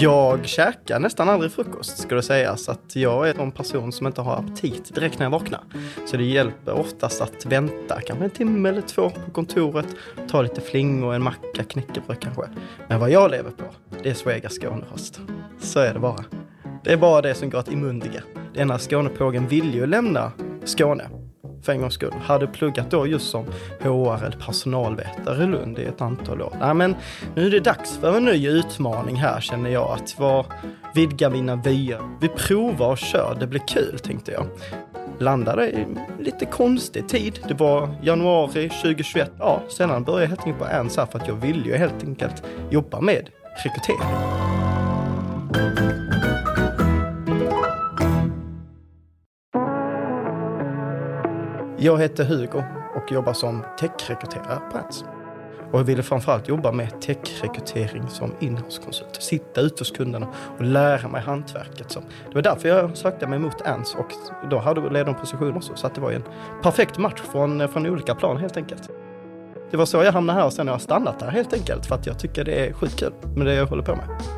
Jag käkar nästan aldrig frukost ska det sägas. Att jag är en person som inte har aptit direkt när jag vaknar. Så det hjälper oftast att vänta kanske en timme eller två på kontoret. Ta lite flingor, en macka, knäckebröd kanske. Men vad jag lever på, det är Svegas Skånerost. Så är det bara. Det är bara det som går att imundiga. Denna Skånepågen vill ju lämna Skåne för en gångs skull. Hade pluggat då just som HR eller personalvetare i Lund i ett antal år. Nej, men nu är det dags för en ny utmaning här känner jag. Att var, vidga mina vyer. Vi provar och kör, det blir kul tänkte jag. Landade i lite konstig tid. Det var januari 2021. Ja, sedan började jag helt enkelt på ANS här för att jag ville ju helt enkelt jobba med rekrytering. Jag heter Hugo och jobbar som techrekryterare på ANS. Och jag ville framförallt jobba med techrekrytering som inhouse-konsult. Sitta ute hos kunderna och lära mig hantverket. Det var därför jag sökte mig mot ANS och då hade vi ledande också. Så att det var en perfekt match från, från olika plan helt enkelt. Det var så jag hamnade här och sen har jag stannat där helt enkelt för att jag tycker det är skitkul med det jag håller på med.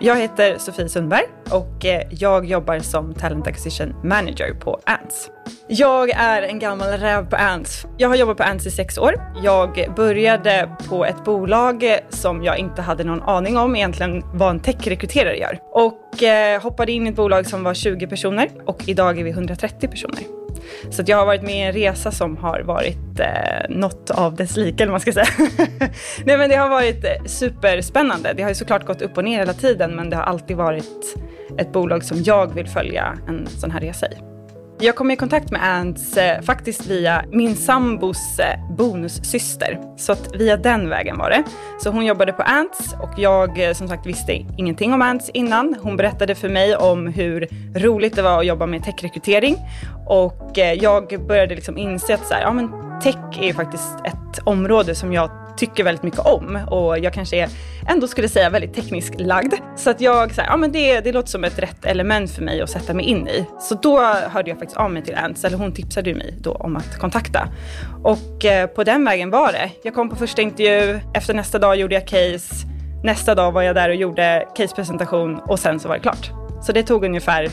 Jag heter Sofie Sundberg och eh, jag jobbar som Talent Acquisition Manager på ANTS. Jag är en gammal räv på ANTS. Jag har jobbat på ANTS i sex år. Jag började på ett bolag eh, som jag inte hade någon aning om egentligen vad en techrekryterare gör. Och eh, hoppade in i ett bolag som var 20 personer och idag är vi 130 personer. Så jag har varit med i en resa som har varit eh, något av dess like, eller man ska säga. Nej men det har varit eh, superspännande. Det har ju såklart gått upp och ner hela tiden, men det har alltid varit ett bolag som jag vill följa en sån här resa i. Jag kom i kontakt med Ants eh, faktiskt via min sambos eh, bonussyster. Så att via den vägen var det. Så hon jobbade på Ants och jag eh, som sagt visste ingenting om Ants innan. Hon berättade för mig om hur roligt det var att jobba med techrekrytering. Och eh, jag började liksom inse att så här, ja, men tech är faktiskt ett område som jag tycker väldigt mycket om och jag kanske är, ändå skulle säga väldigt teknisk lagd. Så att jag, så här, ja men det, det låter som ett rätt element för mig att sätta mig in i. Så då hörde jag faktiskt av mig till Ants, eller hon tipsade mig då om att kontakta. Och eh, på den vägen var det. Jag kom på första intervju, efter nästa dag gjorde jag case, nästa dag var jag där och gjorde casepresentation och sen så var det klart. Så det tog ungefär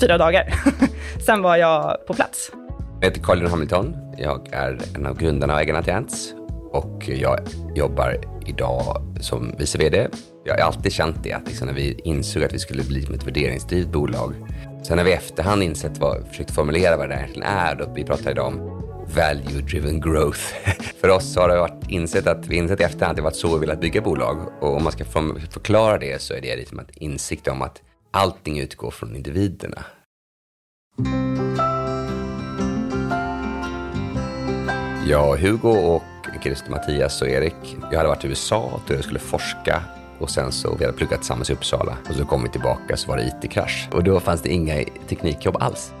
fyra dagar. sen var jag på plats. Jag heter Colin Hamilton. Jag är en av grundarna och ägarna till Ants och jag jobbar idag som vice VD. Jag har alltid känt det, att liksom när vi insåg att vi skulle bli ett värderingsdrivet bolag. Sen när vi i efterhand insett vad, försökt formulera vad det egentligen är, då vi pratar idag om value driven growth. För oss har det varit insett att vi insett i efterhand att det varit så vi velat bygga bolag. Och om man ska förklara det så är det liksom att insikt om att allting utgår från individerna. Jag, Hugo och Christer, Mattias och Erik. Jag hade varit i USA och jag skulle forska och sen så vi hade pluggat tillsammans i Uppsala och så kom vi tillbaka så var det IT-krasch och då fanns det inga teknikjobb alls.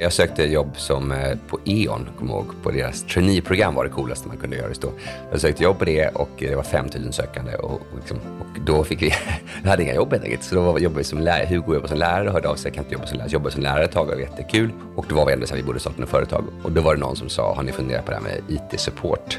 Jag sökte jobb som eh, på E.ON, kommer ihåg, på deras traineeprogram var det coolaste man kunde göra just då. Jag sökte jobb på det och det var 5000 sökande och, och, liksom, och då fick vi, jag hade inga jobb helt enkelt. Så då jobbade vi som lärare, Hugo jobbade som lärare och hörde av sig, jag kan inte jobba som lärare, jobbade som lärare ett tag, det var jättekul. Och då var vi ändå så här, vi borde starta ett företag och då var det någon som sa, har ni funderat på det här med IT-support?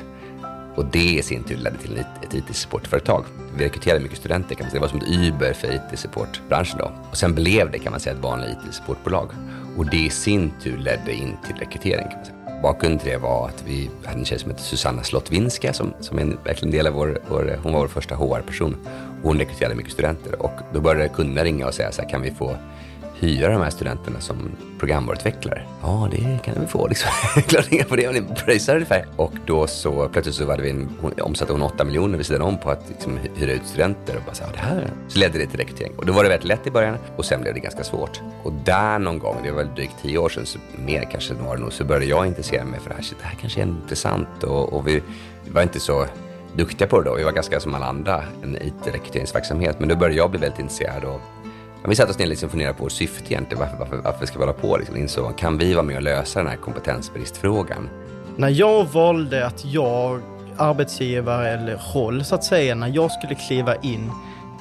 Och det i sin tur ledde till ett IT-supportföretag. Vi rekryterade mycket studenter kan man säga. Det var som ett Uber för IT-supportbranschen då. Och sen blev det kan man säga ett vanligt IT-supportbolag. Och det i sin tur ledde in till rekrytering kan man säga. Bakgrunden till det var att vi hade en tjej som hette Susanna Slottvinska som, som är en verkligen del av vår, vår hon var vår första HR-person. Hon rekryterade mycket studenter och då började kunderna ringa och säga så här, kan vi få hyra de här studenterna som programvaruutvecklare. Ja, det kan vi få liksom. Klart inga på det ni pröjsar ungefär. Och då så plötsligt så hade vi en, hon, omsatte hon 8 miljoner vid sidan om på att liksom, hyra ut studenter och bara så här, det här. Så ledde det till rekrytering. Och då var det väldigt lätt i början och sen blev det ganska svårt. Och där någon gång, det var väl drygt tio år sedan, så mer kanske var det nog, så började jag intressera mig för det här. Så det här kanske är intressant och, och vi var inte så duktiga på det då. Vi var ganska som alla andra, en IT-rekryteringsverksamhet. Men då började jag bli väldigt intresserad och vi satte oss ner och liksom funderade på vårt syfte egentligen. Varför, varför, varför ska vi hålla på? Liksom, insåg, kan vi vara med och lösa den här kompetensbristfrågan? När jag valde att jag, arbetsgivare eller roll så att säga, när jag skulle kliva in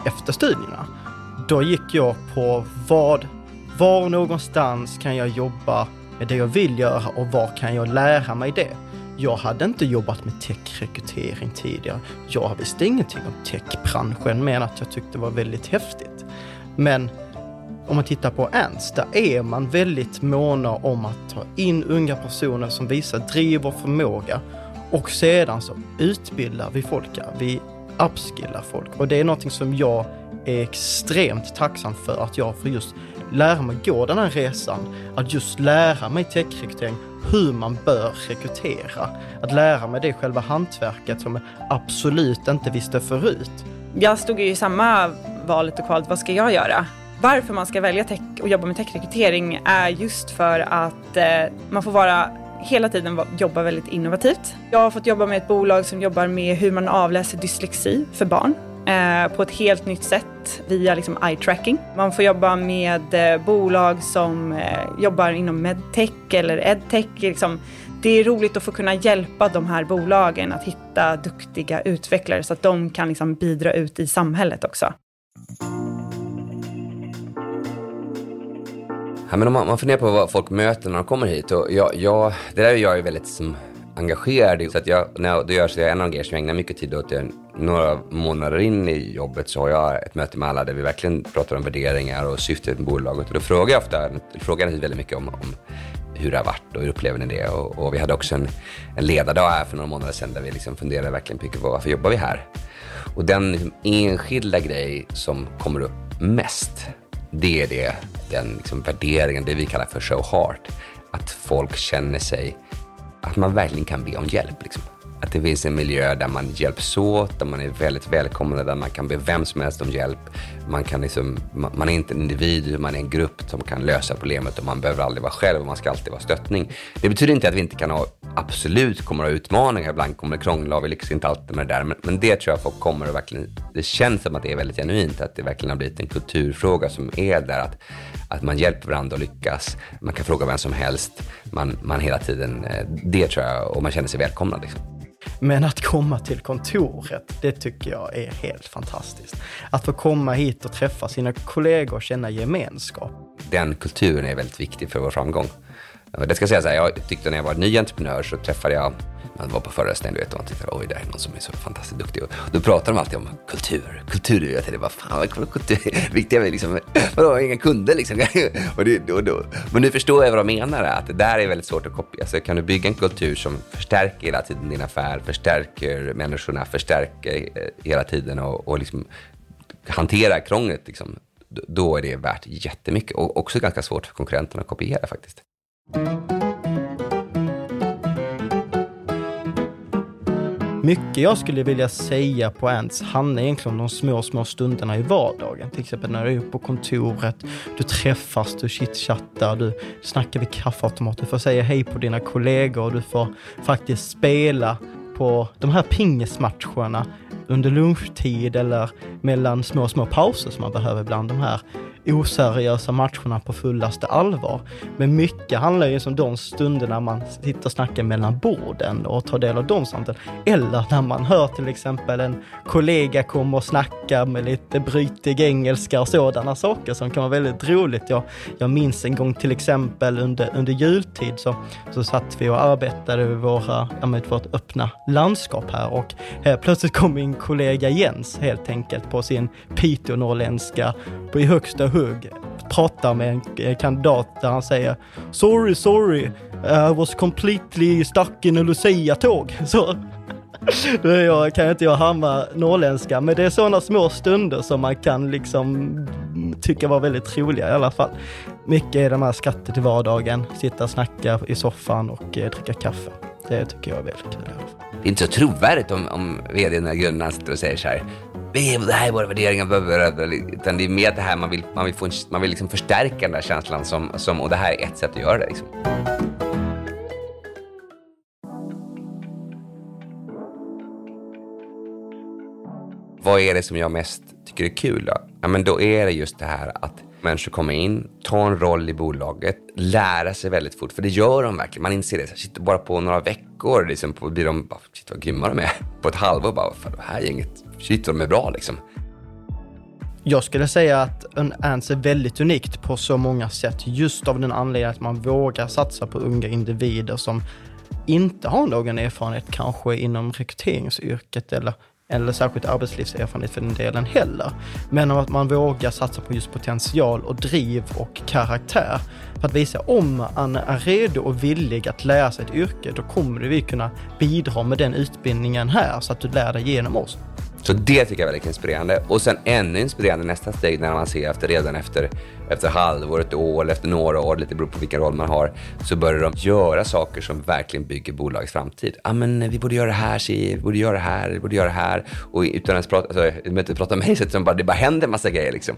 efter studierna, då gick jag på vad, var någonstans kan jag jobba med det jag vill göra och var kan jag lära mig det? Jag hade inte jobbat med techrekrytering tidigare. Jag visste ingenting om techbranschen, men att jag tyckte det var väldigt häftigt. Men om man tittar på ANTS, där är man väldigt måna om att ta in unga personer som visar driv och förmåga och sedan så utbildar vi folk, vi upskillar folk och det är någonting som jag är extremt tacksam för att jag får just lära mig gå den här resan. Att just lära mig techrekrytering, hur man bör rekrytera. Att lära mig det själva hantverket som jag absolut inte visste förut. Jag stod ju i samma valet och kvalet, vad ska jag göra? Varför man ska välja tech och jobba med techrekrytering är just för att eh, man får vara hela tiden jobba väldigt innovativt. Jag har fått jobba med ett bolag som jobbar med hur man avläser dyslexi för barn eh, på ett helt nytt sätt via liksom eye tracking. Man får jobba med eh, bolag som eh, jobbar inom medtech eller edtech. Liksom. Det är roligt att få kunna hjälpa de här bolagen att hitta duktiga utvecklare så att de kan liksom bidra ut i samhället också. Ja, men om man, man funderar på vad folk möter när de kommer hit. Och jag, jag, det där är jag väldigt som, engagerad i. Så att jag, när jag, det gör så jag en av de grejer som jag ägnar mycket tid åt. Några månader in i jobbet så har jag ett möte med alla där vi verkligen pratar om värderingar och syftet med bolaget. Och då frågar jag ofta, frågar jag väldigt mycket om, om hur det har varit och hur upplever ni det? Och, och vi hade också en, en ledardag här för några månader sedan där vi liksom funderade verkligen mycket på varför jobbar vi här? Och den liksom enskilda grej som kommer upp mest, det är det, den liksom värderingen, det vi kallar för show heart. Att folk känner sig, att man verkligen kan be om hjälp. Liksom. Att det finns en miljö där man hjälps åt, där man är väldigt välkommen, där man kan be vem som helst om hjälp. Man, kan liksom, man är inte en individ, man är en grupp som kan lösa problemet och man behöver aldrig vara själv och man ska alltid vara stöttning. Det betyder inte att vi inte kan ha, absolut kommer att ha utmaningar, ibland kommer det krångla och vi lyckas inte alltid med det där. Men, men det tror jag folk kommer att verkligen, det känns som att det är väldigt genuint, att det verkligen har blivit en kulturfråga som är där, att, att man hjälper varandra att lyckas. Man kan fråga vem som helst, man, man hela tiden, eh, det tror jag, och man känner sig välkomnad. Liksom. Men att komma till kontoret, det tycker jag är helt fantastiskt. Att få komma hit och träffa sina kollegor och känna gemenskap. Den kulturen är väldigt viktig för vår framgång. Det ska säga så här, jag tyckte när jag var ny entreprenör så träffade jag man var på föreläsningen du vet, och man tyckte oj, det är någon som är så fantastiskt duktig. Och då pratade de alltid om kultur. Kultur, jag tänkte, vad fan, vad kultur? Viktiga är liksom, vadå, inga kunder liksom. och det, och då. Men nu förstår jag vad de menar, att det där är väldigt svårt att kopiera. Så alltså, kan du bygga en kultur som förstärker hela tiden din affär, förstärker människorna, förstärker eh, hela tiden och, och liksom hanterar krånglet, liksom, då är det värt jättemycket. Och också ganska svårt för konkurrenterna att kopiera faktiskt. Mycket jag skulle vilja säga på Ants handlar egentligen om de små, små stunderna i vardagen. Till exempel när du är på kontoret, du träffas, du chitchattar, du snackar vid kaffeautomaten, du får säga hej på dina kollegor och du får faktiskt spela på de här pingismatcherna under lunchtid eller mellan små, små pauser som man behöver bland De här oseriösa matcherna på fullaste allvar. Men mycket handlar ju om de stunderna man sitter och snackar mellan borden och tar del av de samtalen. Eller när man hör till exempel en kollega komma och snacka med lite brytig engelska och sådana saker som kan vara väldigt roligt. Jag, jag minns en gång till exempel under, under jultid så, så satt vi och arbetade vid våra, ja, med vårt öppna landskap här och helt plötsligt kom min kollega Jens helt enkelt på sin piteå-norrländska i högsta hugg pratar med en eh, kandidat där han säger Sorry, sorry, I was completely stuck in a Lucia-tåg. Så jag kan inte jag hamna norrländska, men det är sådana små stunder som man kan liksom tycka var väldigt roliga i alla fall. Mycket är de här skatter till vardagen, sitta och snacka i soffan och eh, dricka kaffe. Det tycker jag är väldigt kul. Det är inte så trovärdigt om, om vdn eller grundaren sitter och säger så här det här är våra värderingar, utan det är mer det här man vill, man vill, få en, man vill liksom förstärka den där känslan som, som, och det här är ett sätt att göra det. Liksom. Vad är det som jag mest tycker är kul då? Ja, men då är det just det här att människor kommer in, tar en roll i bolaget, lära sig väldigt fort. För det gör de verkligen. Man inser det. Shit, bara på några veckor liksom, blir de, bara, shit vad grymma de är. På ett halvår bara, fan det här gänget, shit de är bra liksom. Jag skulle säga att Ants är väldigt unikt på så många sätt just av den anledningen att man vågar satsa på unga individer som inte har någon erfarenhet kanske inom rekryteringsyrket eller eller särskilt arbetslivserfarenhet för den delen heller. Men att man vågar satsa på just potential och driv och karaktär. För att visa om man är redo och villig att lära sig ett yrke, då kommer vi kunna bidra med den utbildningen här så att du lär dig genom oss. Så det tycker jag är väldigt inspirerande. Och sen ännu inspirerande nästa steg när man ser efter redan efter, efter halvår, ett år eller efter några år, lite beroende på vilken roll man har, så börjar de göra saker som verkligen bygger bolagets framtid. Ja, men vi borde göra det här, vi borde göra det här, vi borde göra det här. Och utan ens prata, alltså, inte prata med mig, så det bara, det bara händer en massa grejer liksom.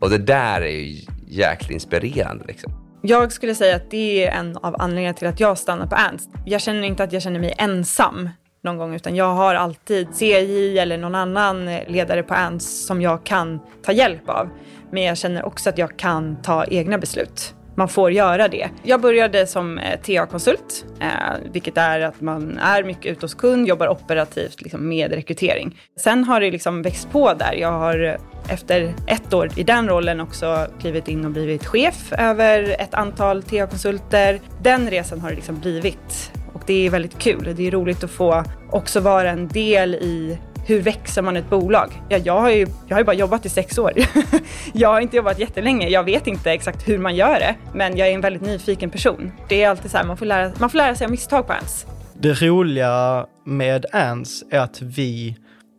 Och det där är ju jäkligt inspirerande liksom. Jag skulle säga att det är en av anledningarna till att jag stannar på Ernst. Jag känner inte att jag känner mig ensam någon gång, utan jag har alltid CJ eller någon annan ledare på ANS som jag kan ta hjälp av. Men jag känner också att jag kan ta egna beslut. Man får göra det. Jag började som eh, TA-konsult, eh, vilket är att man är mycket ute hos kund, jobbar operativt liksom, med rekrytering. Sen har det liksom växt på där. Jag har eh, efter ett år i den rollen också klivit in och blivit chef över ett antal TA-konsulter. Den resan har det liksom blivit det är väldigt kul. Det är roligt att få också vara en del i hur växer man ett bolag? Ja, jag, har ju, jag har ju bara jobbat i sex år. jag har inte jobbat jättelänge. Jag vet inte exakt hur man gör det, men jag är en väldigt nyfiken person. Det är alltid så här, man får lära, man får lära sig av misstag på ANS. Det roliga med ANS är att vi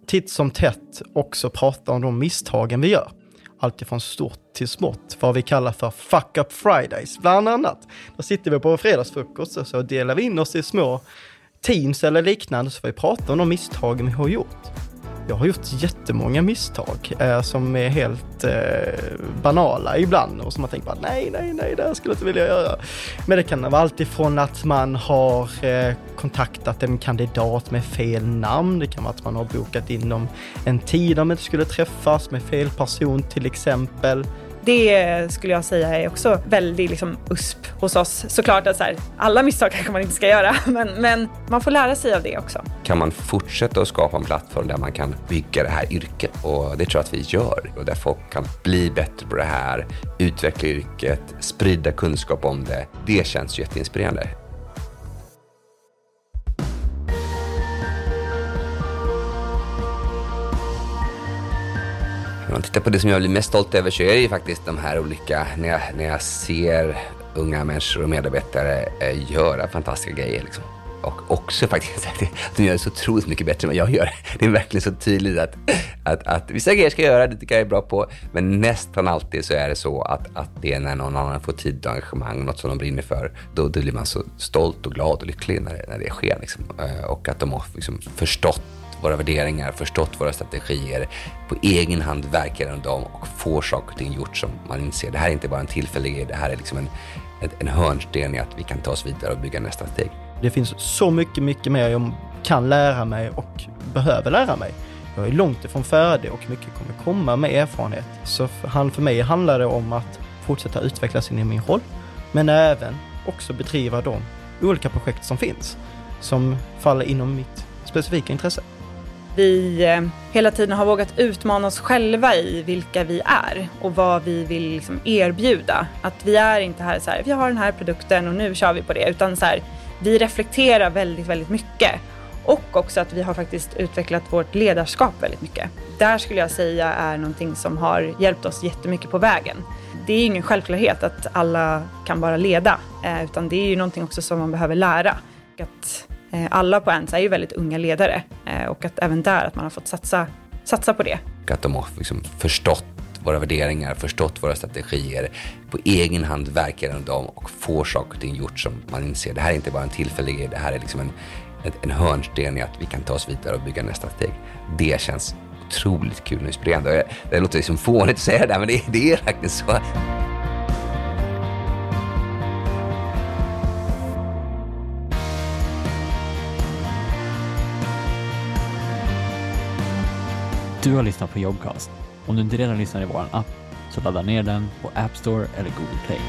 titt som tätt också pratar om de misstagen vi gör alltifrån stort till smått, vad vi kallar för fuck up fridays, bland annat. Då sitter vi på fredagsfrukost och så delar vi in oss i små teams eller liknande, så får vi prata om de misstagen vi har gjort. Jag har gjort jättemånga misstag eh, som är helt eh, banala ibland och som man tänker bara nej, nej, nej, det här skulle jag inte vilja göra. Men det kan vara alltifrån att man har eh, kontaktat en kandidat med fel namn. Det kan vara att man har bokat in en tid de inte skulle träffas med fel person till exempel. Det skulle jag säga är också väldigt liksom, USP hos oss. Såklart att så här, alla misstag kanske man inte ska göra, men, men man får lära sig av det också. Kan man fortsätta att skapa en plattform där man kan bygga det här yrket? Och det tror jag att vi gör. Och där folk kan bli bättre på det här, utveckla yrket, sprida kunskap om det. Det känns jätteinspirerande. Om man tittar på det som jag blir mest stolt över så är det ju faktiskt de här olika, när jag, när jag ser unga människor och medarbetare eh, göra fantastiska grejer. Liksom. Och också faktiskt att de gör det så otroligt mycket bättre än vad jag gör. Det är verkligen så tydligt att, att, att vissa grejer ska jag göra, det tycker jag är bra på. Men nästan alltid så är det så att, att det är när någon annan får tid och engagemang, något som de brinner för, då, då blir man så stolt och glad och lycklig när det, när det sker. Liksom. Eh, och att de har liksom förstått våra värderingar, förstått våra strategier, på egen hand verkar genom dem och får saker och ting gjort som man inser. Det här är inte bara en tillfällig grej, det här är liksom en, en hörnsten i att vi kan ta oss vidare och bygga nästa steg. Det finns så mycket, mycket mer jag kan lära mig och behöver lära mig. Jag är långt ifrån färdig och mycket kommer komma med erfarenhet. Så för, för mig handlar det om att fortsätta utvecklas in i min roll, men även också bedriva de olika projekt som finns, som faller inom mitt specifika intresse vi eh, hela tiden har vågat utmana oss själva i vilka vi är och vad vi vill liksom erbjuda. Att vi är inte här så här, vi har den här produkten och nu kör vi på det, utan så här, vi reflekterar väldigt, väldigt mycket. Och också att vi har faktiskt utvecklat vårt ledarskap väldigt mycket. Där skulle jag säga är någonting som har hjälpt oss jättemycket på vägen. Det är ingen självklarhet att alla kan bara leda, eh, utan det är ju någonting också som man behöver lära. Att eh, alla på ANTS är ju väldigt unga ledare Eh, och att även där att man har fått satsa, satsa på det. Att de har liksom förstått våra värderingar, förstått våra strategier, på egen hand verkar genom dem och får saker och ting gjort som man inser. Det här är inte bara en tillfällig grej, det här är liksom en, en hörnsten i att vi kan ta oss vidare och bygga nästa steg. Det känns otroligt kul och inspirerande. Det låter liksom fånigt att säga det där, men det, det är faktiskt så. Du har lyssnat på Jobcast. Om du inte redan lyssnar i vår app så ladda ner den på App Store eller Google Play.